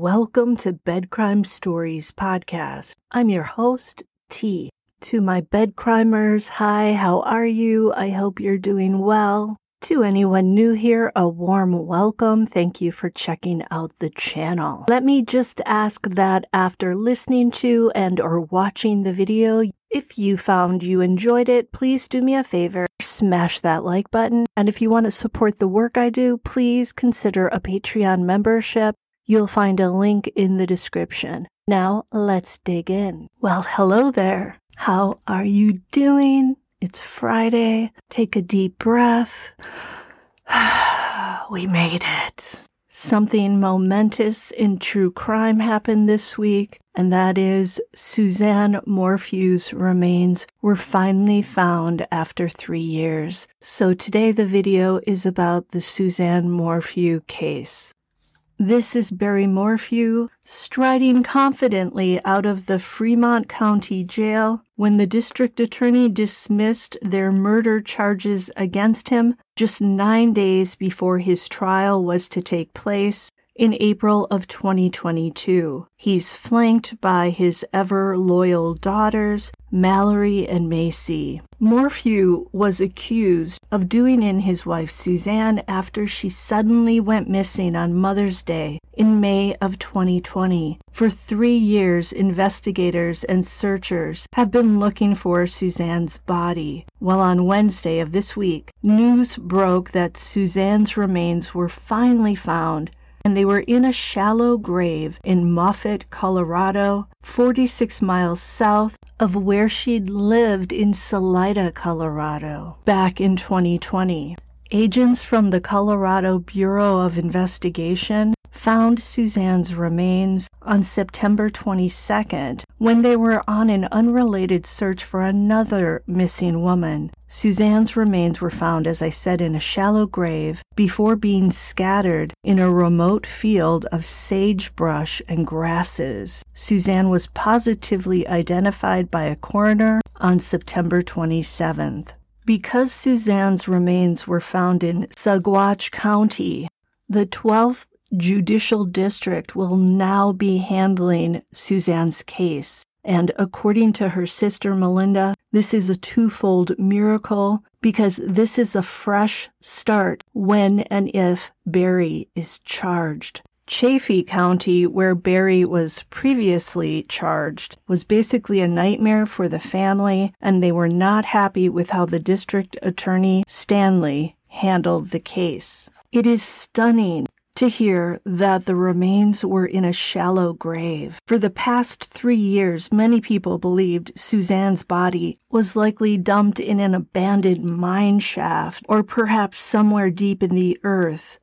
Welcome to Bed Crime Stories podcast. I'm your host, T. To my bed crimers, hi, how are you? I hope you're doing well. To anyone new here, a warm welcome. Thank you for checking out the channel. Let me just ask that after listening to and or watching the video, if you found you enjoyed it, please do me a favor, smash that like button. And if you want to support the work I do, please consider a Patreon membership. You'll find a link in the description. Now, let's dig in. Well, hello there. How are you doing? It's Friday. Take a deep breath. we made it. Something momentous in true crime happened this week, and that is Suzanne Morphew's remains were finally found after three years. So today the video is about the Suzanne Morphew case. This is Barry Morphew striding confidently out of the Fremont County Jail when the district attorney dismissed their murder charges against him just nine days before his trial was to take place in April of 2022. He's flanked by his ever loyal daughters, Mallory and Macy. Morphew was accused of doing in his wife Suzanne after she suddenly went missing on Mother's Day in May of 2020. For three years, investigators and searchers have been looking for Suzanne's body. Well, on Wednesday of this week, news broke that Suzanne's remains were finally found and they were in a shallow grave in Moffat, Colorado, 46 miles south of where she'd lived in Salida, Colorado, back in 2020. Agents from the Colorado Bureau of Investigation found Suzanne's remains on September 22nd when they were on an unrelated search for another missing woman. Suzanne's remains were found, as I said, in a shallow grave before being scattered in a remote field of sagebrush and grasses. Suzanne was positively identified by a coroner on September 27th. Because Suzanne's remains were found in Saguache County, the 12th Judicial District will now be handling Suzanne's case. And according to her sister Melinda, this is a twofold miracle because this is a fresh start when and if Barry is charged. Chaffee County, where Barry was previously charged, was basically a nightmare for the family, and they were not happy with how the district attorney, Stanley, handled the case. It is stunning to hear that the remains were in a shallow grave. For the past three years, many people believed Suzanne's body was likely dumped in an abandoned mine shaft or perhaps somewhere deep in the earth.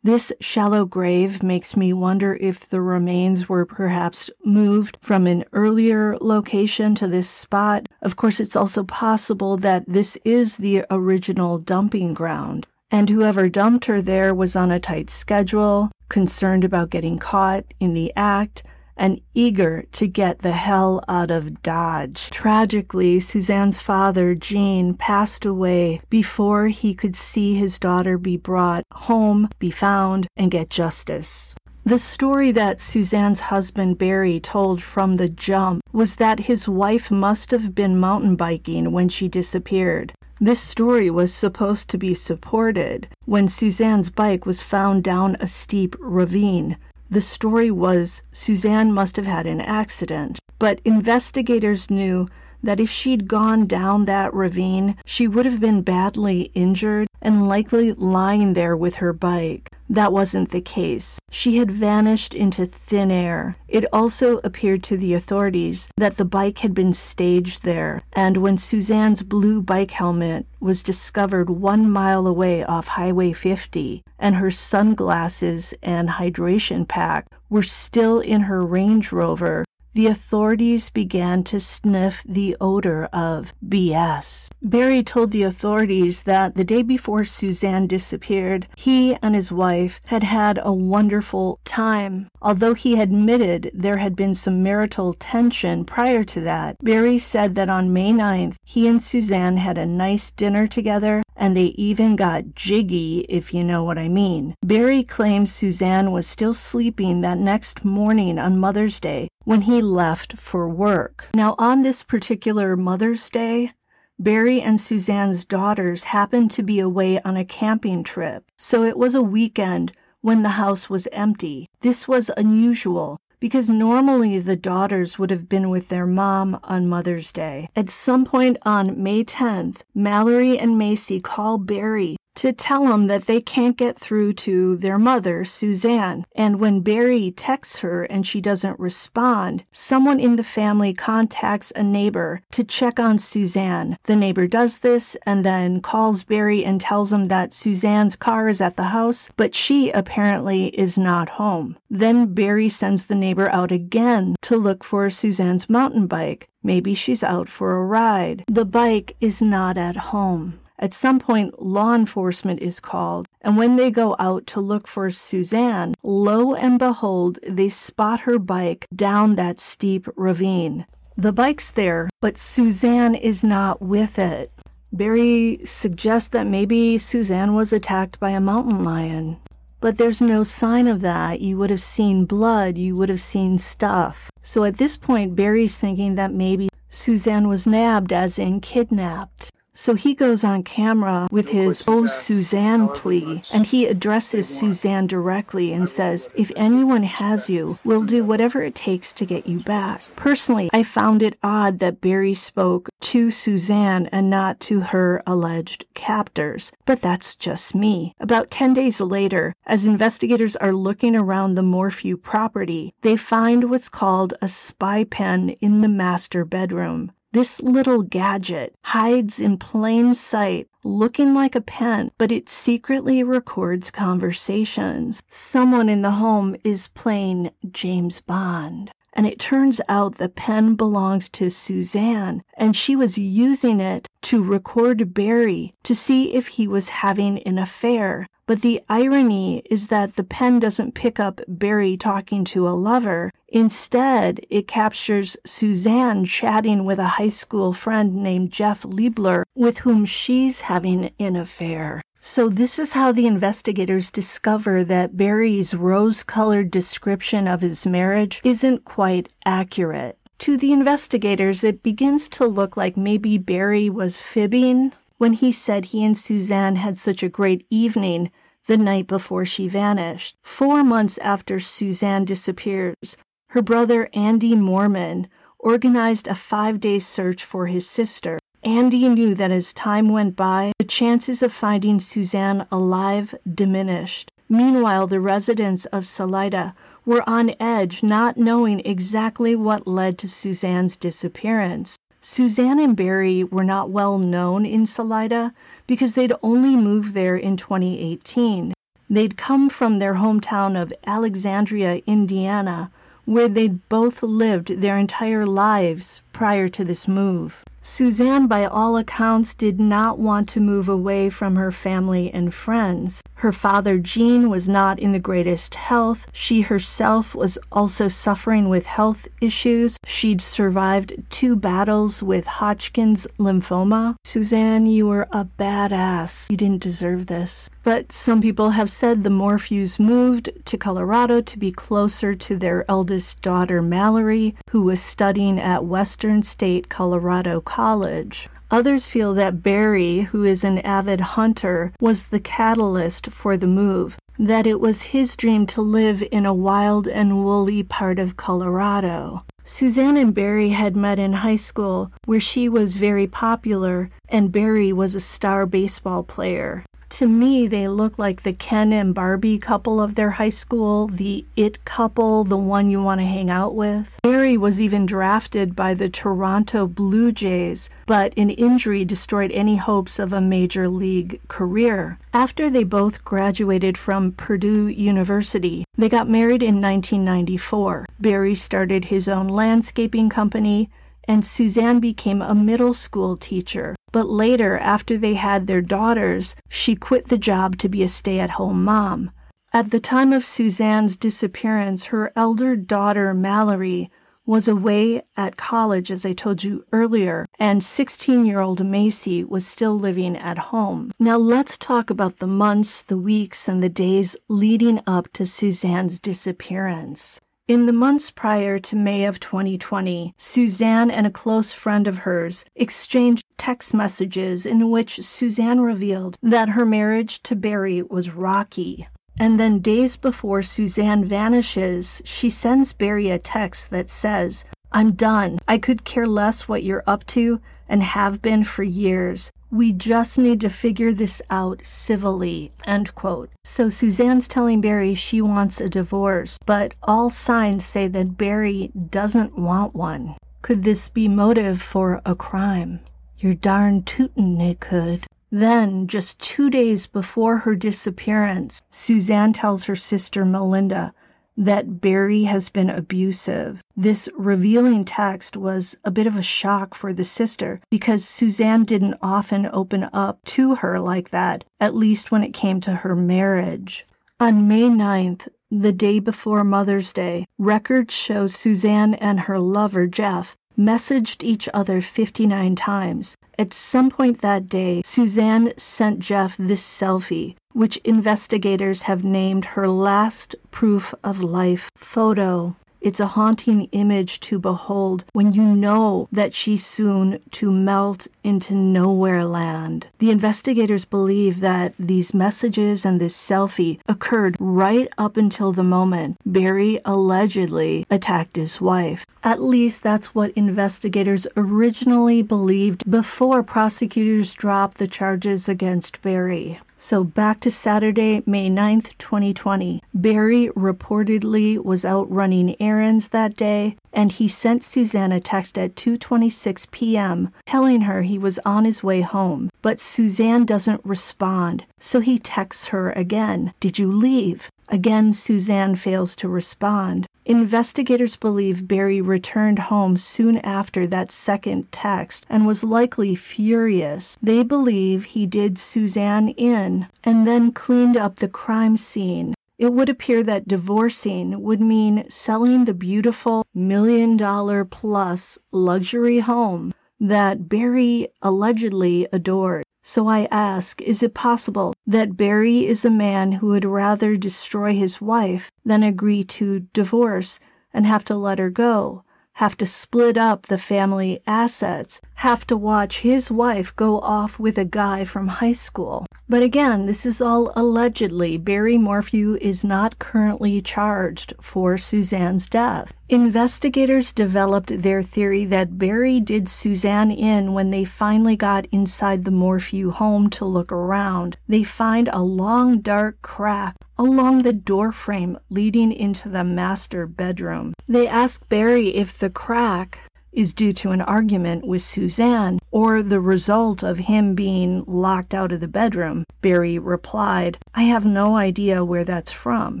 This shallow grave makes me wonder if the remains were perhaps moved from an earlier location to this spot. Of course, it's also possible that this is the original dumping ground and whoever dumped her there was on a tight schedule, concerned about getting caught in the act, and eager to get the hell out of Dodge. Tragically, Suzanne's father, Gene, passed away before he could see his daughter be brought home, be found, and get justice. The story that Suzanne's husband Barry told from the jump was that his wife must have been mountain biking when she disappeared. This story was supposed to be supported when Suzanne's bike was found down a steep ravine. The story was Suzanne must have had an accident, but investigators knew that if she'd gone down that ravine, she would have been badly injured and likely lying there with her bike. That wasn't the case. She had vanished into thin air. It also appeared to the authorities that the bike had been staged there, and when Suzanne's blue bike helmet was discovered one mile away off Highway 50, and her sunglasses and hydration pack were still in her Range Rover, the authorities began to sniff the odor of BS. Barry told the authorities that the day before Suzanne disappeared, he and his wife had had a wonderful time. Although he admitted there had been some marital tension prior to that, Barry said that on May 9th, he and Suzanne had a nice dinner together and they even got jiggy, if you know what I mean. Barry claims Suzanne was still sleeping that next morning on Mother's Day when he left for work. Now, on this particular Mother's Day, Barry and Suzanne's daughters happened to be away on a camping trip, so it was a weekend when the house was empty. This was unusual because normally the daughters would have been with their mom on Mother's Day. At some point on May 10th, Mallory and Macy call Barry to tell him that they can't get through to their mother, Suzanne. And when Barry texts her and she doesn't respond, someone in the family contacts a neighbor to check on Suzanne. The neighbor does this and then calls Barry and tells him that Suzanne's car is at the house, but she apparently is not home. Then Barry sends the neighbor out again to look for Suzanne's mountain bike. Maybe she's out for a ride. The bike is not at home. At some point, law enforcement is called, and when they go out to look for Suzanne, lo and behold, they spot her bike down that steep ravine. The bike's there, but Suzanne is not with it. Barry suggests that maybe Suzanne was attacked by a mountain lion. But there's no sign of that. You would have seen blood, you would have seen stuff. So at this point, Barry's thinking that maybe Suzanne was nabbed, as in kidnapped. So he goes on camera with his Oh Suzanne plea, and he addresses Suzanne directly and says, If anyone has you, we'll do whatever it takes to get you back. Personally, I found it odd that Barry spoke to Suzanne and not to her alleged captors, but that's just me. About 10 days later, as investigators are looking around the Morphew property, they find what's called a spy pen in the master bedroom. This little gadget hides in plain sight, looking like a pen, but it secretly records conversations. Someone in the home is playing James Bond. And it turns out the pen belongs to Suzanne, and she was using it to record Barry to see if he was having an affair. But the irony is that the pen doesn't pick up Barry talking to a lover. Instead, it captures Suzanne chatting with a high school friend named Jeff Libler, with whom she's having an affair. So, this is how the investigators discover that Barry's rose colored description of his marriage isn't quite accurate. To the investigators, it begins to look like maybe Barry was fibbing when he said he and Suzanne had such a great evening the night before she vanished. Four months after Suzanne disappears, her brother Andy Moorman organized a five day search for his sister. Andy knew that as time went by, the chances of finding Suzanne alive diminished. Meanwhile, the residents of Salida were on edge, not knowing exactly what led to Suzanne's disappearance. Suzanne and Barry were not well known in Salida because they'd only moved there in 2018. They'd come from their hometown of Alexandria, Indiana, where they'd both lived their entire lives prior to this move. Suzanne, by all accounts, did not want to move away from her family and friends. Her father, Gene, was not in the greatest health. She herself was also suffering with health issues. She'd survived two battles with Hodgkin's lymphoma. Suzanne, you were a badass. You didn't deserve this. But some people have said the Morphews moved to Colorado to be closer to their eldest daughter, Mallory, who was studying at Western State Colorado College. Others feel that Barry, who is an avid hunter, was the catalyst for the move, that it was his dream to live in a wild and woolly part of Colorado. Suzanne and Barry had met in high school, where she was very popular and Barry was a star baseball player. To me, they look like the Ken and Barbie couple of their high school, the it couple, the one you want to hang out with. Barry was even drafted by the Toronto Blue Jays, but an injury destroyed any hopes of a major league career. After they both graduated from Purdue University, they got married in 1994. Barry started his own landscaping company, and Suzanne became a middle school teacher. But later, after they had their daughters, she quit the job to be a stay at home mom. At the time of Suzanne's disappearance, her elder daughter, Mallory, was away at college, as I told you earlier, and 16 year old Macy was still living at home. Now let's talk about the months, the weeks, and the days leading up to Suzanne's disappearance. In the months prior to May of 2020, Suzanne and a close friend of hers exchanged text messages in which Suzanne revealed that her marriage to Barry was rocky. And then days before Suzanne vanishes, she sends Barry a text that says, I'm done. I could care less what you're up to and have been for years. We just need to figure this out civilly. End quote. So Suzanne's telling Barry she wants a divorce, but all signs say that Barry doesn't want one. Could this be motive for a crime? You're darn tootin' it could. Then, just two days before her disappearance, Suzanne tells her sister Melinda that Barry has been abusive. This revealing text was a bit of a shock for the sister because Suzanne didn't often open up to her like that, at least when it came to her marriage. On May 9th, the day before Mother's Day, records show Suzanne and her lover Jeff messaged each other 59 times. At some point that day, Suzanne sent Jeff this selfie, which investigators have named her last proof of life photo. It's a haunting image to behold when you know that she's soon to melt into nowhere land. The investigators believe that these messages and this selfie occurred right up until the moment Barry allegedly attacked his wife. At least that's what investigators originally believed before prosecutors dropped the charges against Barry. So back to Saturday, May 9th, 2020. Barry reportedly was out running errands that day and he sent Suzanne a text at 2:26 p.m. telling her he was on his way home. But Suzanne doesn't respond. So he texts her again, "Did you leave?" Again, Suzanne fails to respond. Investigators believe Barry returned home soon after that second text and was likely furious. They believe he did Suzanne in and then cleaned up the crime scene. It would appear that divorcing would mean selling the beautiful million dollar plus luxury home that Barry allegedly adored. So I ask, is it possible that Barry is a man who would rather destroy his wife than agree to divorce and have to let her go? have to split up the family assets, have to watch his wife go off with a guy from high school. But again, this is all allegedly. Barry Morphew is not currently charged for Suzanne's death. Investigators developed their theory that Barry did Suzanne in when they finally got inside the Morphew home to look around. They find a long dark crack along the doorframe leading into the master bedroom. They ask Barry if the crack is due to an argument with Suzanne or the result of him being locked out of the bedroom. Barry replied, I have no idea where that's from.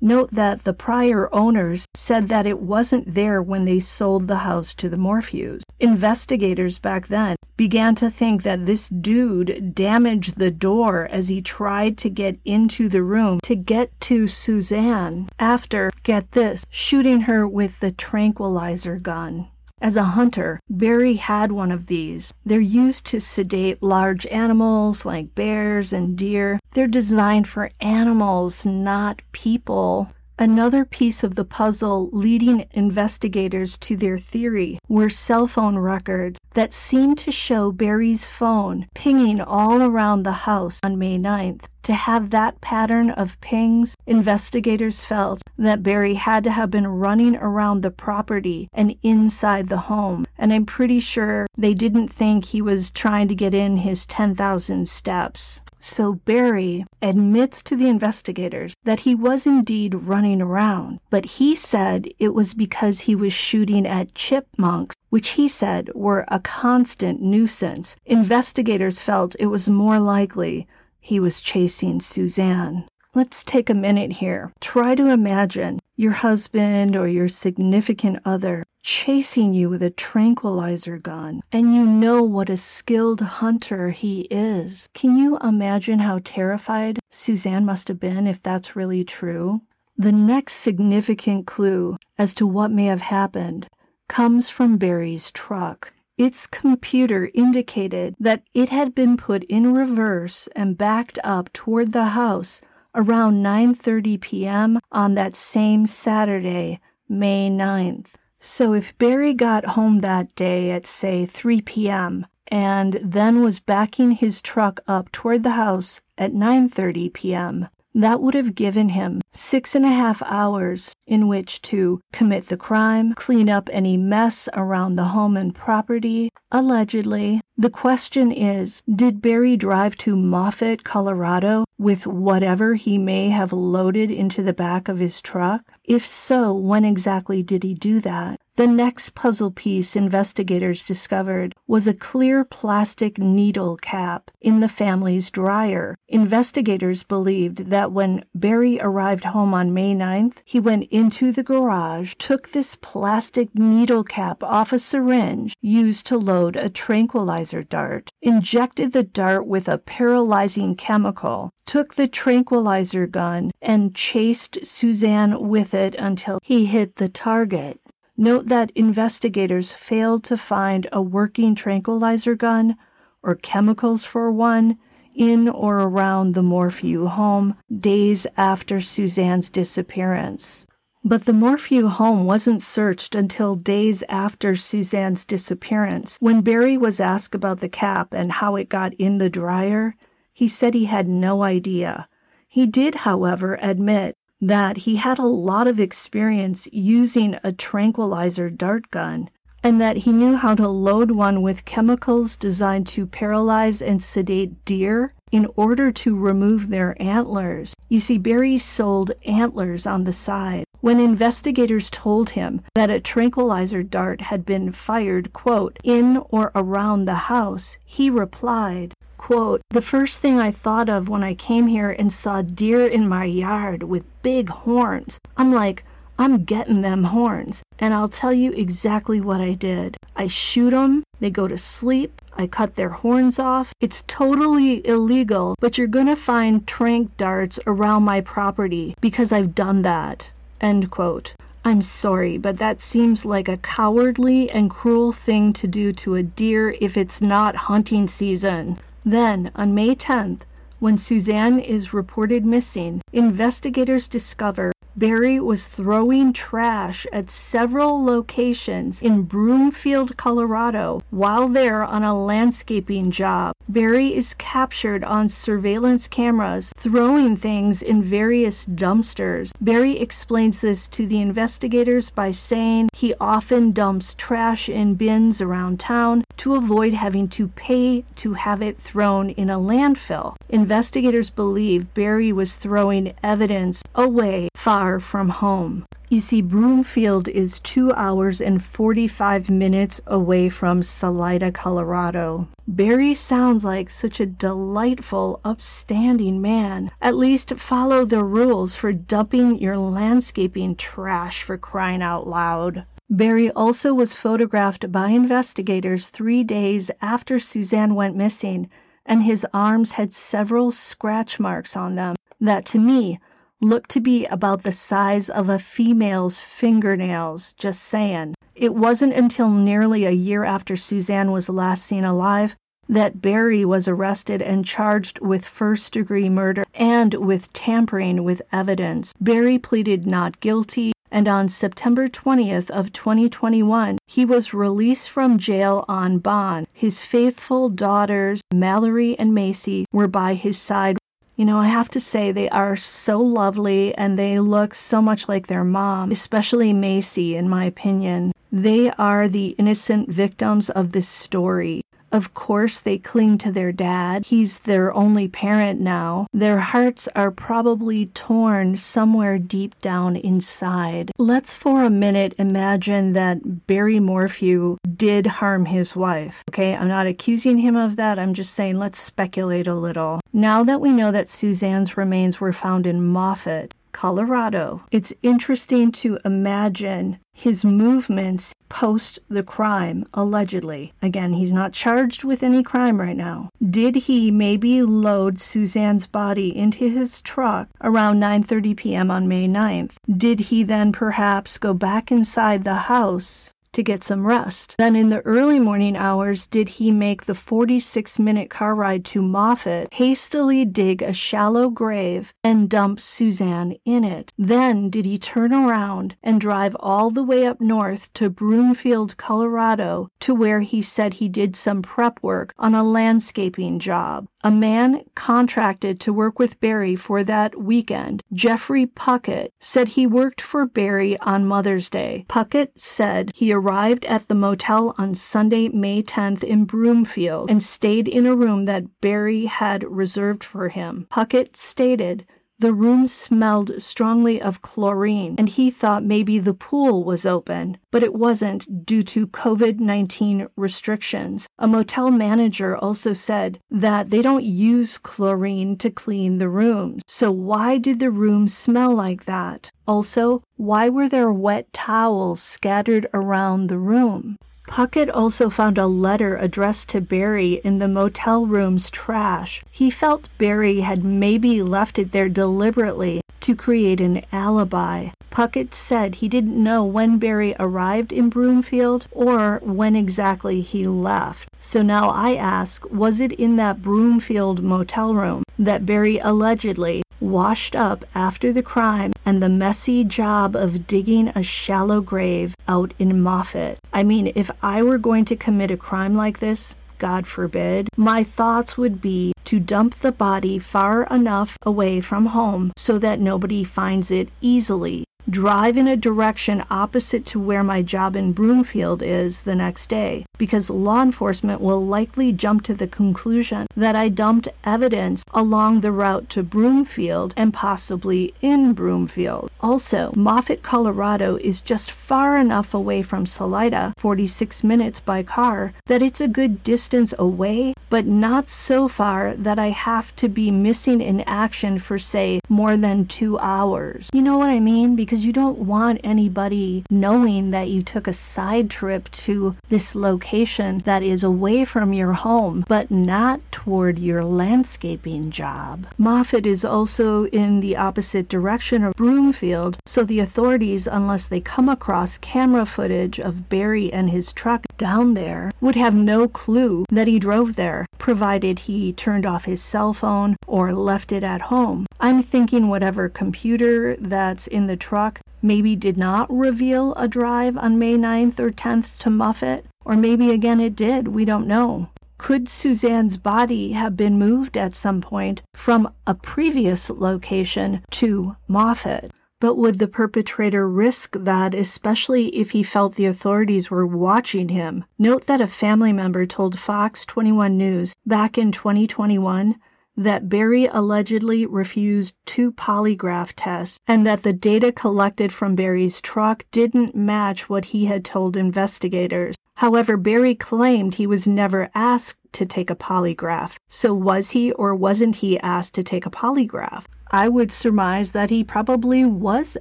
Note that the prior owners said that it wasn't there when they sold the house to the Morphews. Investigators back then began to think that this dude damaged the door as he tried to get into the room to get to Suzanne after, get this, shooting her with the tranquilizer gun. As a hunter, Barry had one of these. They're used to sedate large animals like bears and deer. They're designed for animals, not people. Another piece of the puzzle leading investigators to their theory were cell phone records that seemed to show Barry's phone pinging all around the house on May 9th. To have that pattern of pings, investigators felt that Barry had to have been running around the property and inside the home, and I'm pretty sure they didn't think he was trying to get in his 10,000 steps. So Barry admits to the investigators that he was indeed running around, but he said it was because he was shooting at chipmunks, which he said were a constant nuisance. Investigators felt it was more likely he was chasing Suzanne. Let's take a minute here. Try to imagine your husband or your significant other chasing you with a tranquilizer gun, and you know what a skilled hunter he is. Can you imagine how terrified Suzanne must have been if that's really true? The next significant clue as to what may have happened comes from Barry's truck. Its computer indicated that it had been put in reverse and backed up toward the house around 9:30 p.m. on that same Saturday, May 9th. So if Barry got home that day at say 3 p.m. and then was backing his truck up toward the house at 9:30 p.m., that would have given him six and a half hours in which to commit the crime, clean up any mess around the home and property. Allegedly, the question is Did Barry drive to Moffat, Colorado with whatever he may have loaded into the back of his truck? If so, when exactly did he do that? The next puzzle piece investigators discovered was a clear plastic needle cap in the family's dryer. Investigators believed that when Barry arrived home on May 9th, he went into the garage, took this plastic needle cap off a syringe used to load a tranquilizer dart, injected the dart with a paralyzing chemical, took the tranquilizer gun, and chased Suzanne with it until he hit the target. Note that investigators failed to find a working tranquilizer gun or chemicals for one in or around the Morphew home days after Suzanne's disappearance. But the Morphew home wasn't searched until days after Suzanne's disappearance. When Barry was asked about the cap and how it got in the dryer, he said he had no idea. He did, however, admit that he had a lot of experience using a tranquilizer dart gun and that he knew how to load one with chemicals designed to paralyze and sedate deer in order to remove their antlers. You see, Barry sold antlers on the side. When investigators told him that a tranquilizer dart had been fired, quote, in or around the house, he replied, quote, The first thing I thought of when I came here and saw deer in my yard with big horns, I'm like, I'm getting them horns. And I'll tell you exactly what I did. I shoot them, they go to sleep, I cut their horns off. It's totally illegal, but you're gonna find trank darts around my property because I've done that. End quote. I'm sorry, but that seems like a cowardly and cruel thing to do to a deer if it's not hunting season. Then, on May 10th, when Suzanne is reported missing, investigators discover Barry was throwing trash at several locations in Broomfield, Colorado, while there on a landscaping job. Barry is captured on surveillance cameras throwing things in various dumpsters. Barry explains this to the investigators by saying he often dumps trash in bins around town to avoid having to pay to have it thrown in a landfill. Investigators believe Barry was throwing evidence away far from home. You see, Broomfield is two hours and 45 minutes away from Salida, Colorado. Barry sounds like such a delightful, upstanding man. At least follow the rules for dumping your landscaping trash for crying out loud. Barry also was photographed by investigators three days after Suzanne went missing, and his arms had several scratch marks on them that, to me, looked to be about the size of a female's fingernails, just saying. It wasn't until nearly a year after Suzanne was last seen alive that Barry was arrested and charged with first degree murder and with tampering with evidence. Barry pleaded not guilty and on September 20th of 2021 he was released from jail on bond. His faithful daughters Mallory and Macy were by his side you know, I have to say they are so lovely and they look so much like their mom, especially Macy, in my opinion. They are the innocent victims of this story. Of course, they cling to their dad. He's their only parent now. Their hearts are probably torn somewhere deep down inside. Let's for a minute imagine that Barry Morphew did harm his wife. Okay, I'm not accusing him of that. I'm just saying let's speculate a little. Now that we know that Suzanne's remains were found in Moffat, Colorado. It's interesting to imagine his movements post the crime, allegedly. Again, he's not charged with any crime right now. Did he maybe load Suzanne's body into his truck around 9:30 p.m. on May 9th? Did he then perhaps go back inside the house to get some rest. Then in the early morning hours, did he make the 46 minute car ride to Moffat, hastily dig a shallow grave, and dump Suzanne in it. Then did he turn around and drive all the way up north to Broomfield, Colorado, to where he said he did some prep work on a landscaping job. A man contracted to work with Barry for that weekend, Jeffrey Puckett, said he worked for Barry on Mother's Day. Puckett said he arrived at the motel on Sunday, May 10th in Broomfield and stayed in a room that Barry had reserved for him. Puckett stated the room smelled strongly of chlorine, and he thought maybe the pool was open, but it wasn't due to COVID 19 restrictions. A motel manager also said that they don't use chlorine to clean the rooms. So, why did the room smell like that? Also, why were there wet towels scattered around the room? Puckett also found a letter addressed to Barry in the motel room's trash. He felt Barry had maybe left it there deliberately to create an alibi. Puckett said he didn't know when Barry arrived in Broomfield or when exactly he left. So now I ask, was it in that Broomfield motel room that Barry allegedly washed up after the crime and the messy job of digging a shallow grave out in Moffat. I mean, if I were going to commit a crime like this, God forbid, my thoughts would be to dump the body far enough away from home so that nobody finds it easily drive in a direction opposite to where my job in Broomfield is the next day, because law enforcement will likely jump to the conclusion that I dumped evidence along the route to Broomfield and possibly in Broomfield. Also, Moffat, Colorado is just far enough away from Salida, 46 minutes by car, that it's a good distance away, but not so far that I have to be missing in action for, say, more than two hours. You know what I mean? Because you don't want anybody knowing that you took a side trip to this location that is away from your home, but not toward your landscaping job. Moffat is also in the opposite direction of Broomfield, so the authorities, unless they come across camera footage of Barry and his truck down there, would have no clue that he drove there, provided he turned off his cell phone or left it at home. I'm thinking whatever computer that's in the truck maybe did not reveal a drive on May 9th or 10th to Moffat, or maybe again it did, we don't know. Could Suzanne's body have been moved at some point from a previous location to Moffat? But would the perpetrator risk that, especially if he felt the authorities were watching him? Note that a family member told Fox 21 News back in 2021 that Barry allegedly refused two polygraph tests and that the data collected from Barry's truck didn't match what he had told investigators. However, Barry claimed he was never asked to take a polygraph. So was he or wasn't he asked to take a polygraph? I would surmise that he probably was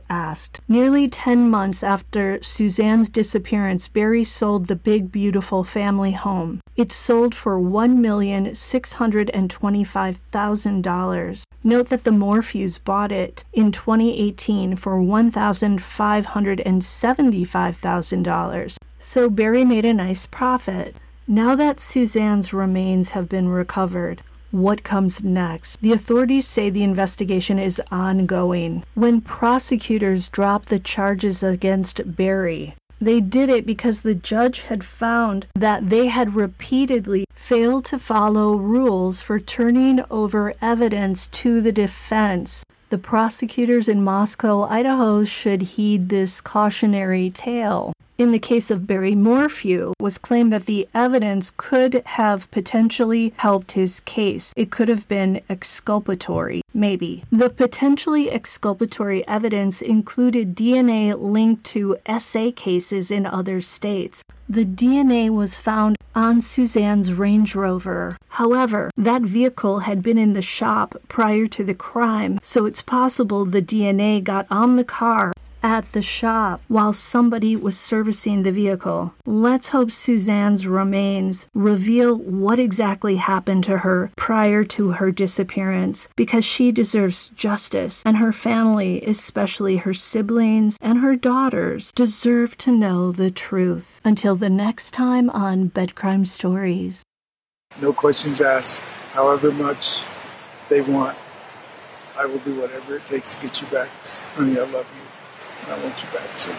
asked. Nearly 10 months after Suzanne's disappearance, Barry sold the big, beautiful family home. It sold for $1,625,000. Note that the Morphews bought it in 2018 for $1,575,000. So Barry made a nice profit. Now that Suzanne's remains have been recovered, what comes next? The authorities say the investigation is ongoing. When prosecutors dropped the charges against Barry, they did it because the judge had found that they had repeatedly failed to follow rules for turning over evidence to the defense. The prosecutors in Moscow, Idaho should heed this cautionary tale in the case of Barry Morphew was claimed that the evidence could have potentially helped his case. It could have been exculpatory, maybe. The potentially exculpatory evidence included DNA linked to SA cases in other states. The DNA was found on Suzanne's Range Rover. However, that vehicle had been in the shop prior to the crime, so it's possible the DNA got on the car at the shop while somebody was servicing the vehicle. Let's hope Suzanne's remains reveal what exactly happened to her prior to her disappearance because she deserves justice and her family, especially her siblings and her daughters, deserve to know the truth. Until the next time on Bedcrime Stories. No questions asked. However much they want, I will do whatever it takes to get you back. Honey, I love you. I want you back so.